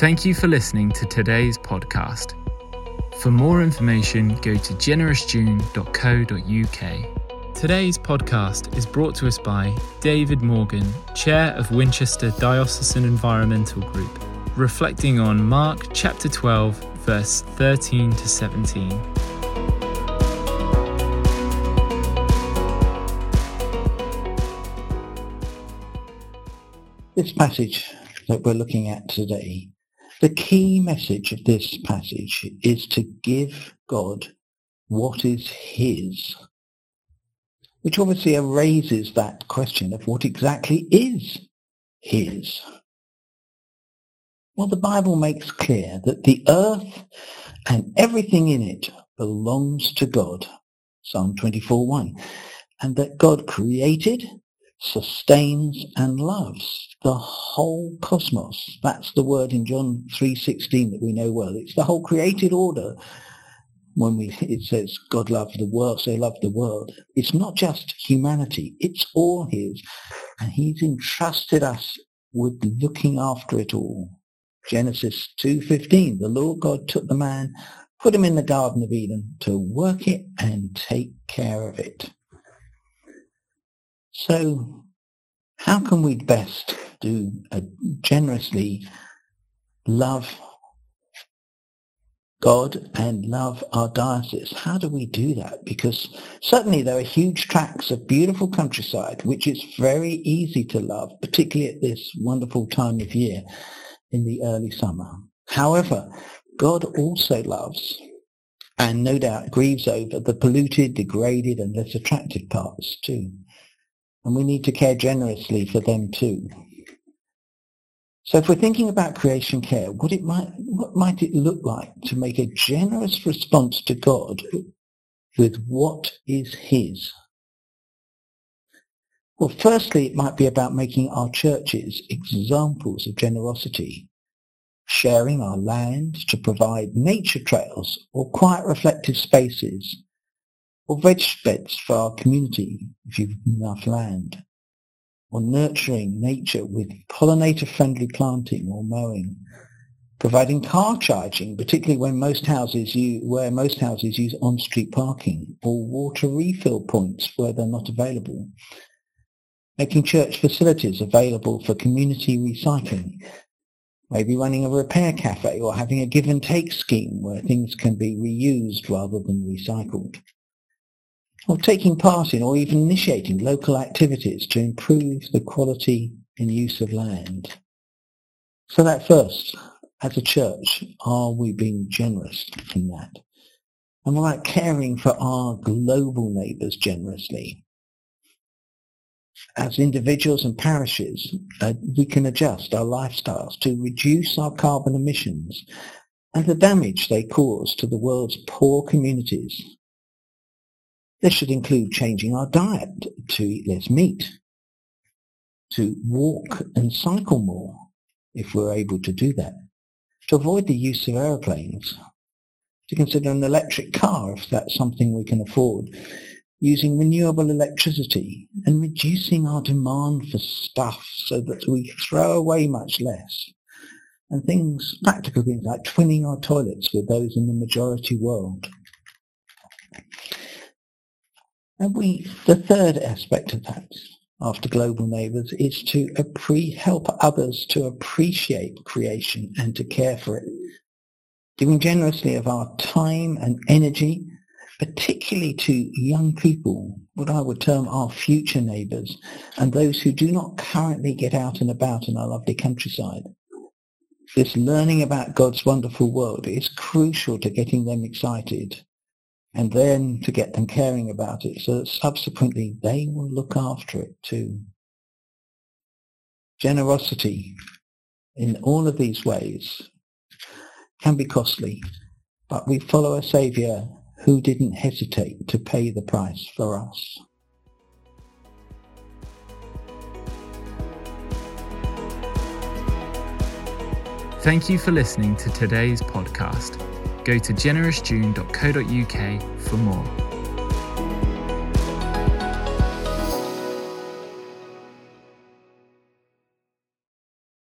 Thank you for listening to today's podcast. For more information, go to generousjune.co.uk. Today's podcast is brought to us by David Morgan, Chair of Winchester Diocesan Environmental Group, reflecting on Mark chapter 12, verse 13 to 17. This passage that we're looking at today the key message of this passage is to give God what is his, which obviously raises that question of what exactly is his. Well, the Bible makes clear that the earth and everything in it belongs to God, Psalm 24.1, and that God created sustains and loves the whole cosmos. That's the word in John 3.16 that we know well. It's the whole created order. When we, it says God loved the world, so loved the world. It's not just humanity. It's all his. And he's entrusted us with looking after it all. Genesis 2.15, the Lord God took the man, put him in the Garden of Eden to work it and take care of it. So how can we best do uh, generously love God and love our diocese? How do we do that? Because certainly there are huge tracts of beautiful countryside, which is very easy to love, particularly at this wonderful time of year in the early summer. However, God also loves and no doubt grieves over the polluted, degraded and less attractive parts too and we need to care generously for them too. So if we're thinking about creation care, what it might what might it look like to make a generous response to God with what is his? Well, firstly, it might be about making our churches examples of generosity, sharing our land to provide nature trails or quiet reflective spaces or veg beds for our community if you've enough land, or nurturing nature with pollinator-friendly planting or mowing, providing car charging, particularly when most houses use, where most houses use on-street parking, or water refill points where they're not available, making church facilities available for community recycling, maybe running a repair cafe or having a give and take scheme where things can be reused rather than recycled or taking part in or even initiating local activities to improve the quality and use of land. So that first, as a church, are we being generous in that? And we're caring for our global neighbours generously. As individuals and parishes, uh, we can adjust our lifestyles to reduce our carbon emissions and the damage they cause to the world's poor communities this should include changing our diet to eat less meat, to walk and cycle more if we're able to do that, to avoid the use of aeroplanes, to consider an electric car if that's something we can afford, using renewable electricity and reducing our demand for stuff so that we throw away much less. And things, practical things like twinning our toilets with those in the majority world. And we, the third aspect of that, after global neighbours, is to appre- help others to appreciate creation and to care for it, giving generously of our time and energy, particularly to young people, what I would term our future neighbours, and those who do not currently get out and about in our lovely countryside. This learning about God's wonderful world is crucial to getting them excited and then to get them caring about it so that subsequently they will look after it too. Generosity in all of these ways can be costly, but we follow a Saviour who didn't hesitate to pay the price for us. Thank you for listening to today's podcast go to generousjune.co.uk for more.